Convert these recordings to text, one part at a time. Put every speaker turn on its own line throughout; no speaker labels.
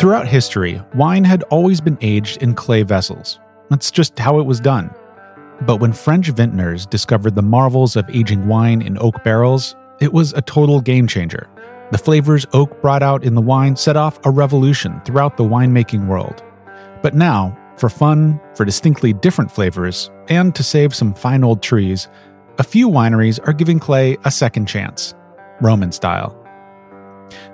Throughout history, wine had always been aged in clay vessels. That's just how it was done. But when French vintners discovered the marvels of aging wine in oak barrels, it was a total game changer. The flavors oak brought out in the wine set off a revolution throughout the winemaking world. But now, for fun, for distinctly different flavors, and to save some fine old trees, a few wineries are giving clay a second chance, Roman style.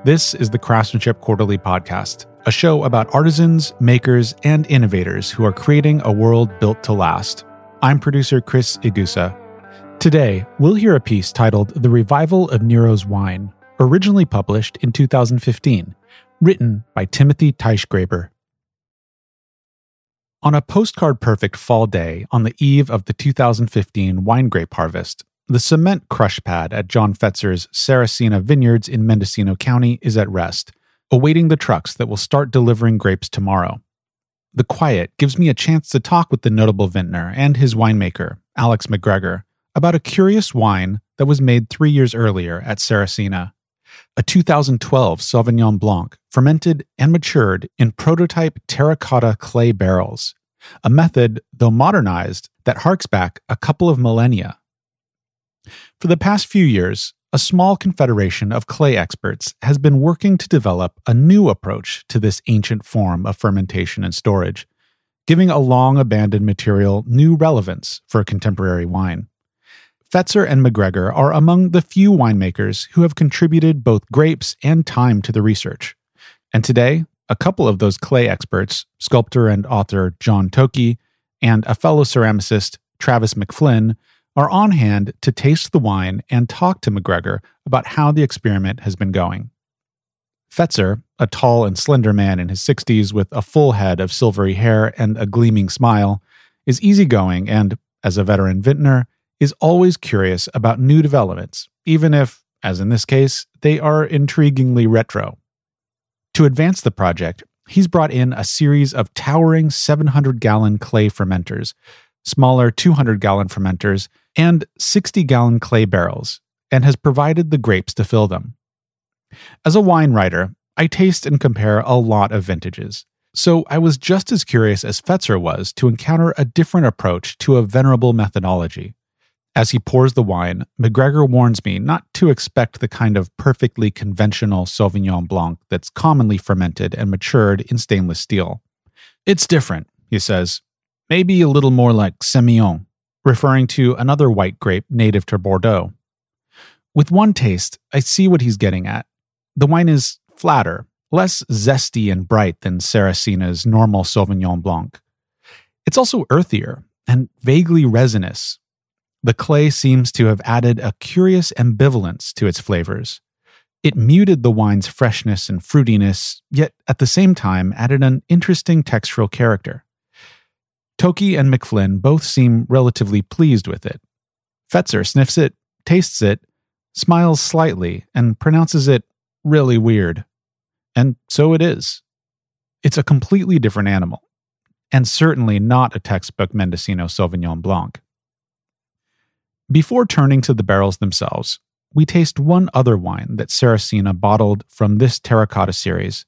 This is the Craftsmanship Quarterly Podcast, a show about artisans, makers, and innovators who are creating a world built to last. I'm producer Chris Igusa. Today, we'll hear a piece titled The Revival of Nero's Wine, originally published in 2015, written by Timothy Teichgraeber. On a postcard perfect fall day on the eve of the 2015 wine grape harvest, the cement crush pad at John Fetzer's Saracina Vineyards in Mendocino County is at rest, awaiting the trucks that will start delivering grapes tomorrow. The quiet gives me a chance to talk with the notable vintner and his winemaker, Alex McGregor, about a curious wine that was made three years earlier at Saracina. A 2012 Sauvignon Blanc, fermented and matured in prototype terracotta clay barrels, a method, though modernized, that harks back a couple of millennia. For the past few years, a small confederation of clay experts has been working to develop a new approach to this ancient form of fermentation and storage, giving a long abandoned material new relevance for contemporary wine. Fetzer and McGregor are among the few winemakers who have contributed both grapes and time to the research. And today, a couple of those clay experts, sculptor and author John Toki and a fellow ceramicist, Travis McFlynn, are on hand to taste the wine and talk to McGregor about how the experiment has been going. Fetzer, a tall and slender man in his 60s with a full head of silvery hair and a gleaming smile, is easygoing and, as a veteran vintner, is always curious about new developments, even if, as in this case, they are intriguingly retro. To advance the project, he's brought in a series of towering 700 gallon clay fermenters, smaller 200 gallon fermenters, and 60 gallon clay barrels, and has provided the grapes to fill them. As a wine writer, I taste and compare a lot of vintages, so I was just as curious as Fetzer was to encounter a different approach to a venerable methodology. As he pours the wine, McGregor warns me not to expect the kind of perfectly conventional Sauvignon Blanc that's commonly fermented and matured in stainless steel. It's different, he says. Maybe a little more like Semillon, referring to another white grape native to Bordeaux. With one taste, I see what he's getting at. The wine is flatter, less zesty and bright than Saracina's normal Sauvignon Blanc. It's also earthier and vaguely resinous. The clay seems to have added a curious ambivalence to its flavors. It muted the wine's freshness and fruitiness, yet at the same time added an interesting textural character. Toki and McFlynn both seem relatively pleased with it. Fetzer sniffs it, tastes it, smiles slightly, and pronounces it really weird. And so it is. It's a completely different animal, and certainly not a textbook Mendocino Sauvignon Blanc. Before turning to the barrels themselves, we taste one other wine that Saracina bottled from this terracotta series,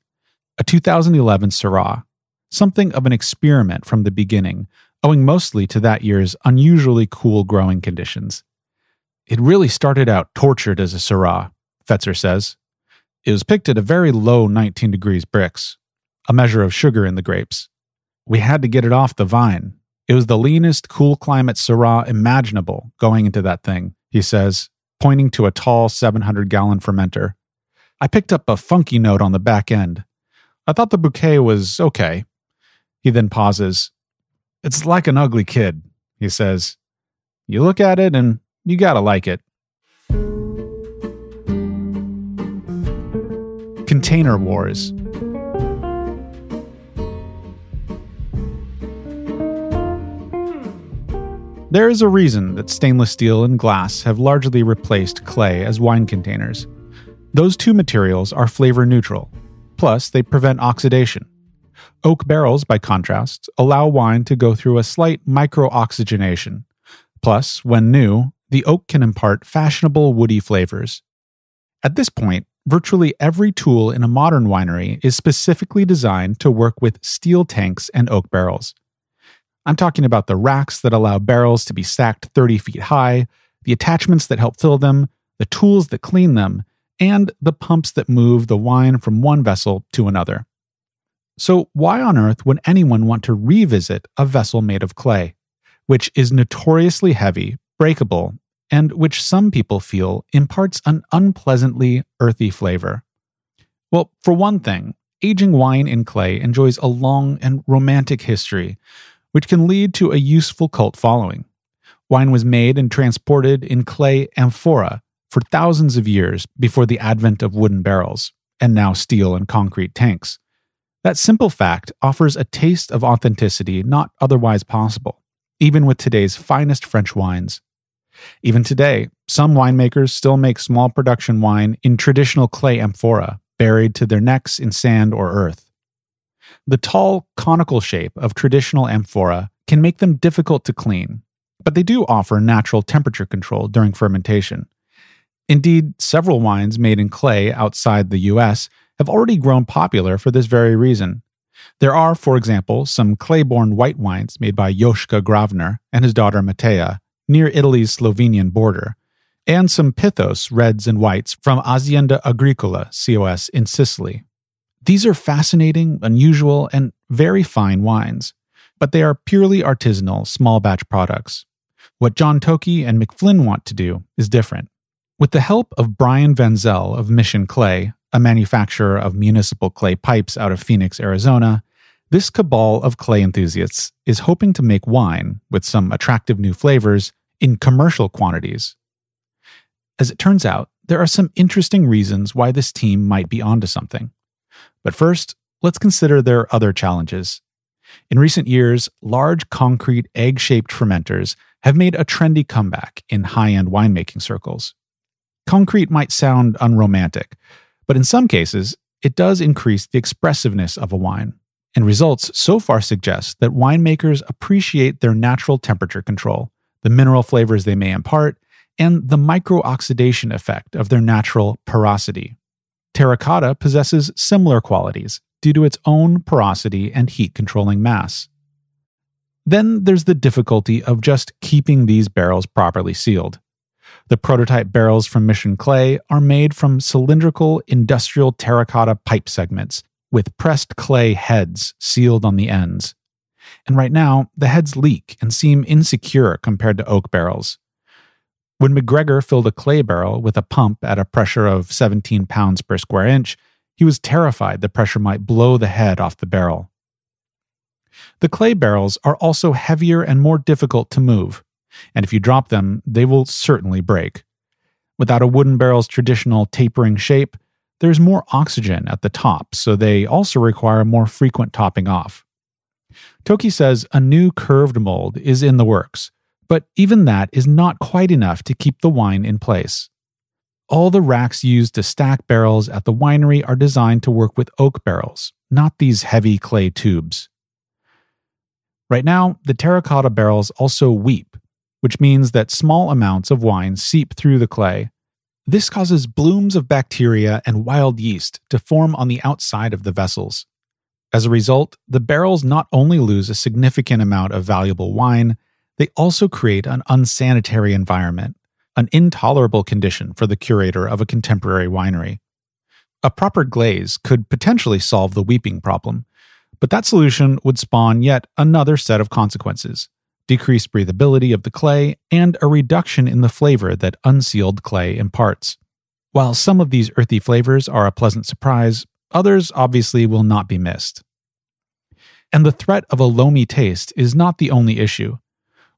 a 2011 Syrah something of an experiment from the beginning, owing mostly to that year's unusually cool growing conditions. It really started out tortured as a Syrah, Fetzer says. It was picked at a very low 19 degrees Brix, a measure of sugar in the grapes. We had to get it off the vine. It was the leanest cool climate Syrah imaginable going into that thing, he says, pointing to a tall 700 gallon fermenter. I picked up a funky note on the back end. I thought the bouquet was okay, he then pauses. It's like an ugly kid, he says. You look at it and you gotta like it. Container Wars. There is a reason that stainless steel and glass have largely replaced clay as wine containers. Those two materials are flavor neutral, plus, they prevent oxidation. Oak barrels, by contrast, allow wine to go through a slight micro-oxygenation. Plus, when new, the oak can impart fashionable woody flavors. At this point, virtually every tool in a modern winery is specifically designed to work with steel tanks and oak barrels. I'm talking about the racks that allow barrels to be stacked 30 feet high, the attachments that help fill them, the tools that clean them, and the pumps that move the wine from one vessel to another. So, why on earth would anyone want to revisit a vessel made of clay, which is notoriously heavy, breakable, and which some people feel imparts an unpleasantly earthy flavor? Well, for one thing, aging wine in clay enjoys a long and romantic history, which can lead to a useful cult following. Wine was made and transported in clay amphora for thousands of years before the advent of wooden barrels, and now steel and concrete tanks. That simple fact offers a taste of authenticity not otherwise possible, even with today's finest French wines. Even today, some winemakers still make small production wine in traditional clay amphora, buried to their necks in sand or earth. The tall, conical shape of traditional amphora can make them difficult to clean, but they do offer natural temperature control during fermentation. Indeed, several wines made in clay outside the US have already grown popular for this very reason. There are, for example, some clay-born white wines made by Josko Gravner and his daughter Mateja near Italy's Slovenian border, and some Pithos reds and whites from Azienda Agricola COS in Sicily. These are fascinating, unusual, and very fine wines, but they are purely artisanal, small batch products. What John Toki and McFlynn want to do is different. With the help of Brian Van Zel of Mission Clay, a manufacturer of municipal clay pipes out of Phoenix, Arizona, this cabal of clay enthusiasts is hoping to make wine with some attractive new flavors in commercial quantities. As it turns out, there are some interesting reasons why this team might be onto something. But first, let's consider their other challenges. In recent years, large concrete egg shaped fermenters have made a trendy comeback in high end winemaking circles. Concrete might sound unromantic, but in some cases, it does increase the expressiveness of a wine, and results so far suggest that winemakers appreciate their natural temperature control, the mineral flavors they may impart, and the micro-oxidation effect of their natural porosity. Terracotta possesses similar qualities due to its own porosity and heat controlling mass. Then there's the difficulty of just keeping these barrels properly sealed. The prototype barrels from Mission Clay are made from cylindrical industrial terracotta pipe segments with pressed clay heads sealed on the ends. And right now, the heads leak and seem insecure compared to oak barrels. When McGregor filled a clay barrel with a pump at a pressure of 17 pounds per square inch, he was terrified the pressure might blow the head off the barrel. The clay barrels are also heavier and more difficult to move, and if you drop them, they will certainly break. Without a wooden barrel's traditional tapering shape, there's more oxygen at the top, so they also require more frequent topping off. Toki says a new curved mold is in the works, but even that is not quite enough to keep the wine in place. All the racks used to stack barrels at the winery are designed to work with oak barrels, not these heavy clay tubes. Right now, the terracotta barrels also weep, which means that small amounts of wine seep through the clay. This causes blooms of bacteria and wild yeast to form on the outside of the vessels. As a result, the barrels not only lose a significant amount of valuable wine, they also create an unsanitary environment, an intolerable condition for the curator of a contemporary winery. A proper glaze could potentially solve the weeping problem, but that solution would spawn yet another set of consequences decreased breathability of the clay, and a reduction in the flavor that unsealed clay imparts. While some of these earthy flavors are a pleasant surprise, others obviously will not be missed. And the threat of a loamy taste is not the only issue.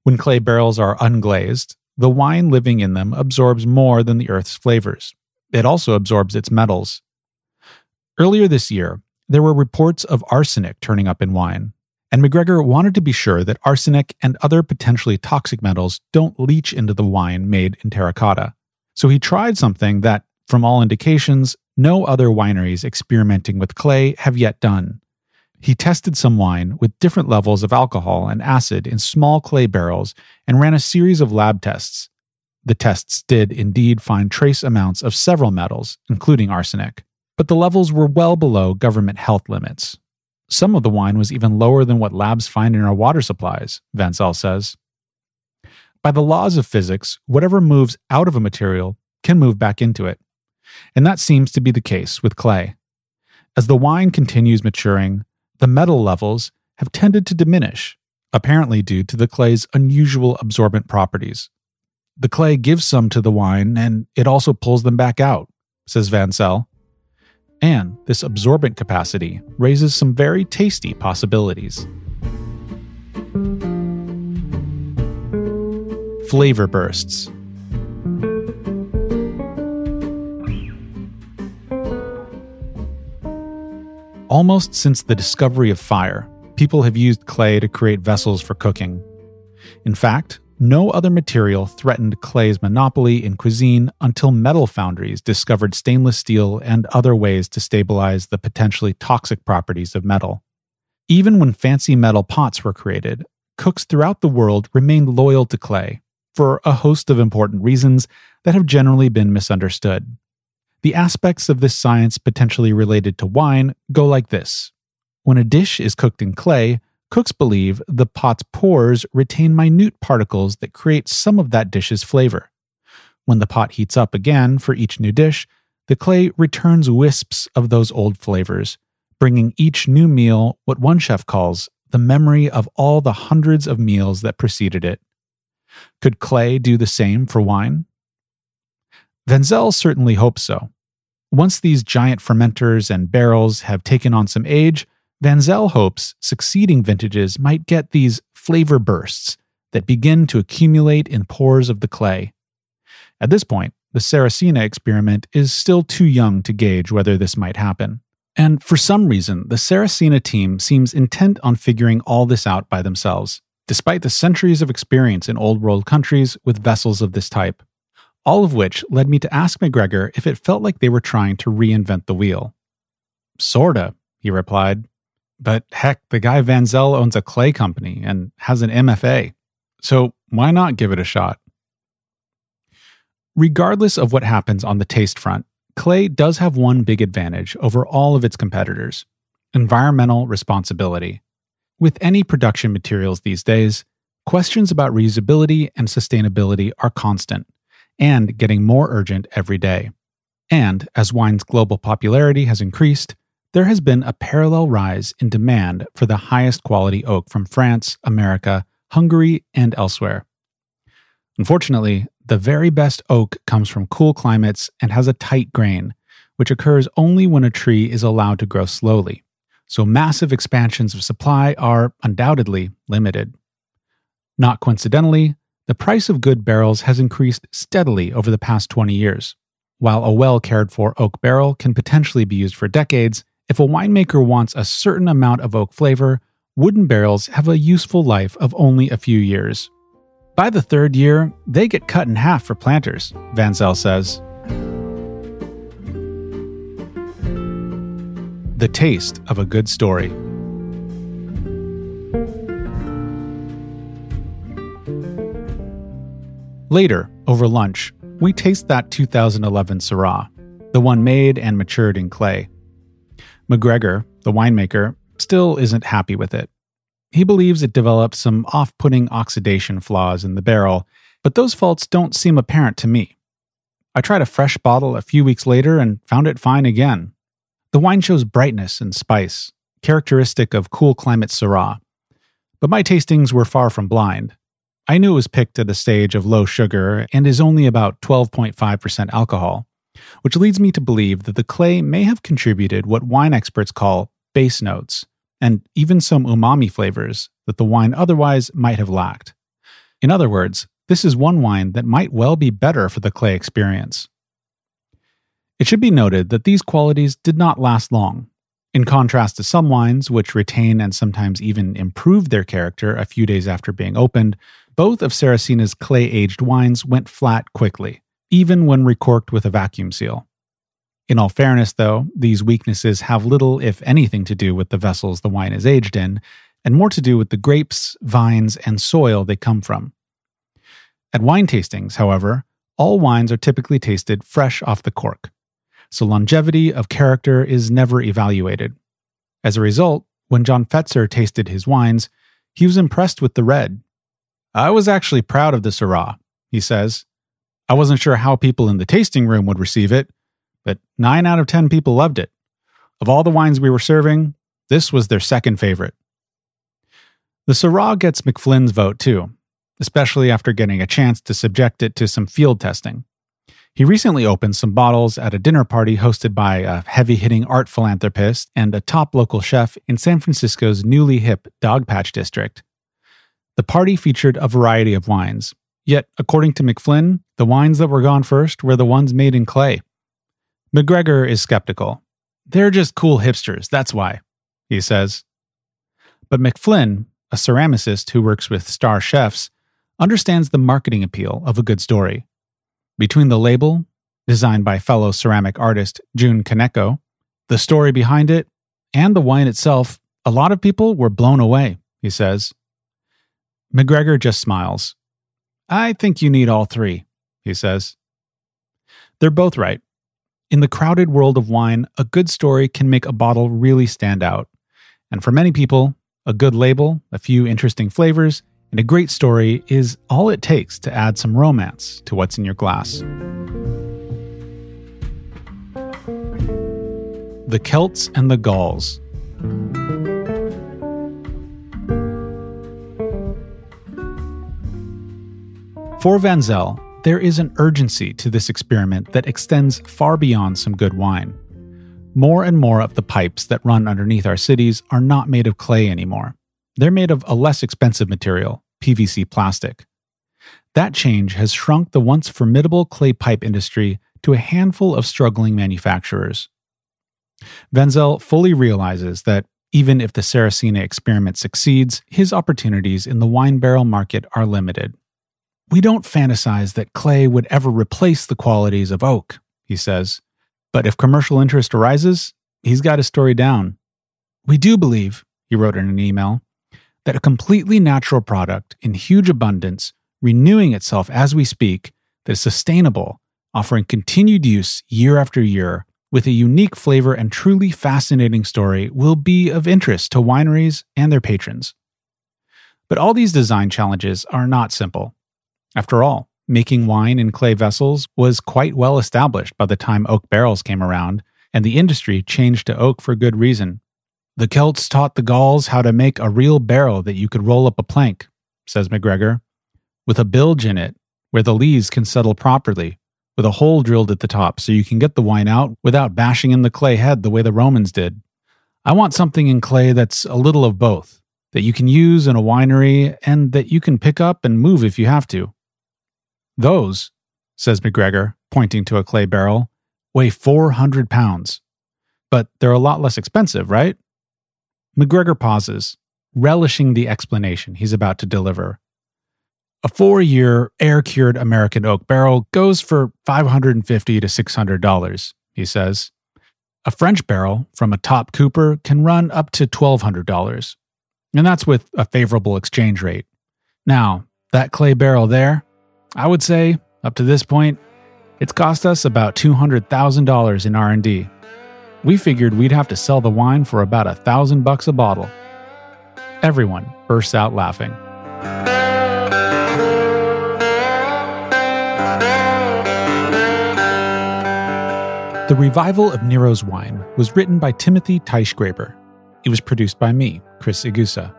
When clay barrels are unglazed, the wine living in them absorbs more than the earth's flavors. It also absorbs its metals. Earlier this year, there were reports of arsenic turning up in wine, and McGregor wanted to be sure that arsenic and other potentially toxic metals don't leach into the wine made in terracotta. So he tried something that, from all indications, no other wineries experimenting with clay have yet done. He tested some wine with different levels of alcohol and acid in small clay barrels and ran a series of lab tests. The tests did indeed find trace amounts of several metals, including arsenic, but the levels were well below government health limits. Some of the wine was even lower than what labs find in our water supplies, Vancel says. By the laws of physics, whatever moves out of a material can move back into it. And that seems to be the case with clay. As the wine continues maturing, the metal levels have tended to diminish, apparently due to the clay's unusual absorbent properties. The clay gives some to the wine and it also pulls them back out, says Vancel. And this absorbent capacity raises some very tasty possibilities. Flavor bursts. Almost since the discovery of fire, people have used clay to create vessels for cooking. In fact, no other material threatened clay's monopoly in cuisine until metal foundries discovered stainless steel and other ways to stabilize the potentially toxic properties of metal. Even when fancy metal pots were created, cooks throughout the world remained loyal to clay for a host of important reasons that have generally been misunderstood. The aspects of this science potentially related to wine go like this When a dish is cooked in clay, cooks believe the pot's pores retain minute particles that create some of that dish's flavor. When the pot heats up again for each new dish, the clay returns wisps of those old flavors, bringing each new meal what one chef calls the memory of all the hundreds of meals that preceded it. Could clay do the same for wine? Vancel certainly hopes so. Once these giant fermenters and barrels have taken on some age, Vancel hopes succeeding vintages might get these flavor bursts that begin to accumulate in pores of the clay. At this point, the Saracina experiment is still too young to gauge whether this might happen. And for some reason, the Saracina team seems intent on figuring all this out by themselves, despite the centuries of experience in Old World countries with vessels of this type all of which led me to ask McGregor if it felt like they were trying to reinvent the wheel. Sorta, he replied. But heck, the guy Vancel owns a clay company and has an MFA. So why not give it a shot? Regardless of what happens on the taste front, clay does have one big advantage over all of its competitors environmental responsibility. With any production materials these days, questions about reusability and sustainability are constant and getting more urgent every day. And as wine's global popularity has increased, there has been a parallel rise in demand for the highest quality oak from France, America, Hungary, and elsewhere. Unfortunately, the very best oak comes from cool climates and has a tight grain, which occurs only when a tree is allowed to grow slowly. So massive expansions of supply are undoubtedly limited. Not coincidentally, the price of good barrels has increased steadily over the past 20 years. While a well cared for oak barrel can potentially be used for decades, if a winemaker wants a certain amount of oak flavor, wooden barrels have a useful life of only a few years. By the third year, they get cut in half for planters, Vancel says. The taste of a good story. Later, over lunch, we taste that 2011 Syrah, the one made and matured in clay. McGregor, the winemaker, still isn't happy with it. He believes it developed some off putting oxidation flaws in the barrel, but those faults don't seem apparent to me. I tried a fresh bottle a few weeks later and found it fine again. The wine shows brightness and spice, characteristic of cool climate Syrah. But my tastings were far from blind. I knew it was picked at a stage of low sugar and is only about 12.5% alcohol, which leads me to believe that the clay may have contributed what wine experts call base notes, and even some umami flavors that the wine otherwise might have lacked. In other words, this is one wine that might well be better for the clay experience. It should be noted that these qualities did not last long. In contrast to some wines, which retain and sometimes even improve their character a few days after being opened, both of Saracina's clay aged wines went flat quickly, even when recorked with a vacuum seal. In all fairness, though, these weaknesses have little, if anything, to do with the vessels the wine is aged in, and more to do with the grapes, vines, and soil they come from. At wine tastings, however, all wines are typically tasted fresh off the cork, so longevity of character is never evaluated. As a result, when John Fetzer tasted his wines, he was impressed with the red. I was actually proud of the Syrah, he says. I wasn't sure how people in the tasting room would receive it, but 9 out of 10 people loved it. Of all the wines we were serving, this was their second favorite. The Syrah gets McFlynn's vote too, especially after getting a chance to subject it to some field testing. He recently opened some bottles at a dinner party hosted by a heavy hitting art philanthropist and a top local chef in San Francisco's newly hip Dogpatch district. The party featured a variety of wines, yet, according to McFlynn, the wines that were gone first were the ones made in clay. McGregor is skeptical. They're just cool hipsters, that's why, he says. But McFlynn, a ceramicist who works with star chefs, understands the marketing appeal of a good story. Between the label, designed by fellow ceramic artist Jun Kaneko, the story behind it, and the wine itself, a lot of people were blown away, he says. McGregor just smiles. I think you need all three, he says. They're both right. In the crowded world of wine, a good story can make a bottle really stand out. And for many people, a good label, a few interesting flavors, and a great story is all it takes to add some romance to what's in your glass. The Celts and the Gauls. For Van Zel, there is an urgency to this experiment that extends far beyond some good wine. More and more of the pipes that run underneath our cities are not made of clay anymore. They're made of a less expensive material, PVC plastic. That change has shrunk the once formidable clay pipe industry to a handful of struggling manufacturers. Van Zel fully realizes that even if the Saracina experiment succeeds, his opportunities in the wine barrel market are limited. We don't fantasize that clay would ever replace the qualities of oak, he says. But if commercial interest arises, he's got his story down. We do believe, he wrote in an email, that a completely natural product in huge abundance, renewing itself as we speak, that is sustainable, offering continued use year after year, with a unique flavor and truly fascinating story, will be of interest to wineries and their patrons. But all these design challenges are not simple. After all, making wine in clay vessels was quite well established by the time oak barrels came around, and the industry changed to oak for good reason. The Celts taught the Gauls how to make a real barrel that you could roll up a plank, says McGregor, with a bilge in it where the lees can settle properly, with a hole drilled at the top so you can get the wine out without bashing in the clay head the way the Romans did. I want something in clay that's a little of both, that you can use in a winery and that you can pick up and move if you have to. Those, says McGregor, pointing to a clay barrel, weigh 400 pounds. But they're a lot less expensive, right? McGregor pauses, relishing the explanation he's about to deliver. A four year air cured American oak barrel goes for $550 to $600, he says. A French barrel from a top cooper can run up to $1,200, and that's with a favorable exchange rate. Now, that clay barrel there, I would say, up to this point, it's cost us about $200,000 in R&D. We figured we'd have to sell the wine for about a thousand bucks a bottle. Everyone bursts out laughing. The Revival of Nero's Wine was written by Timothy Teichgraeber. It was produced by me, Chris Igusa.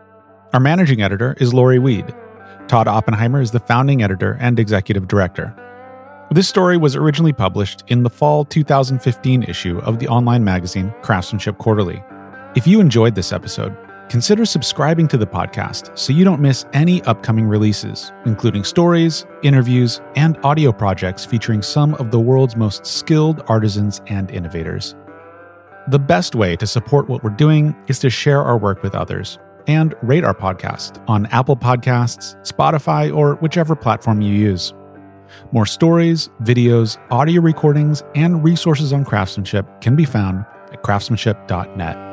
Our managing editor is Lori Weed. Todd Oppenheimer is the founding editor and executive director. This story was originally published in the fall 2015 issue of the online magazine Craftsmanship Quarterly. If you enjoyed this episode, consider subscribing to the podcast so you don't miss any upcoming releases, including stories, interviews, and audio projects featuring some of the world's most skilled artisans and innovators. The best way to support what we're doing is to share our work with others and rate our podcast on Apple Podcasts, Spotify, or whichever platform you use. More stories, videos, audio recordings, and resources on craftsmanship can be found at craftsmanship.net.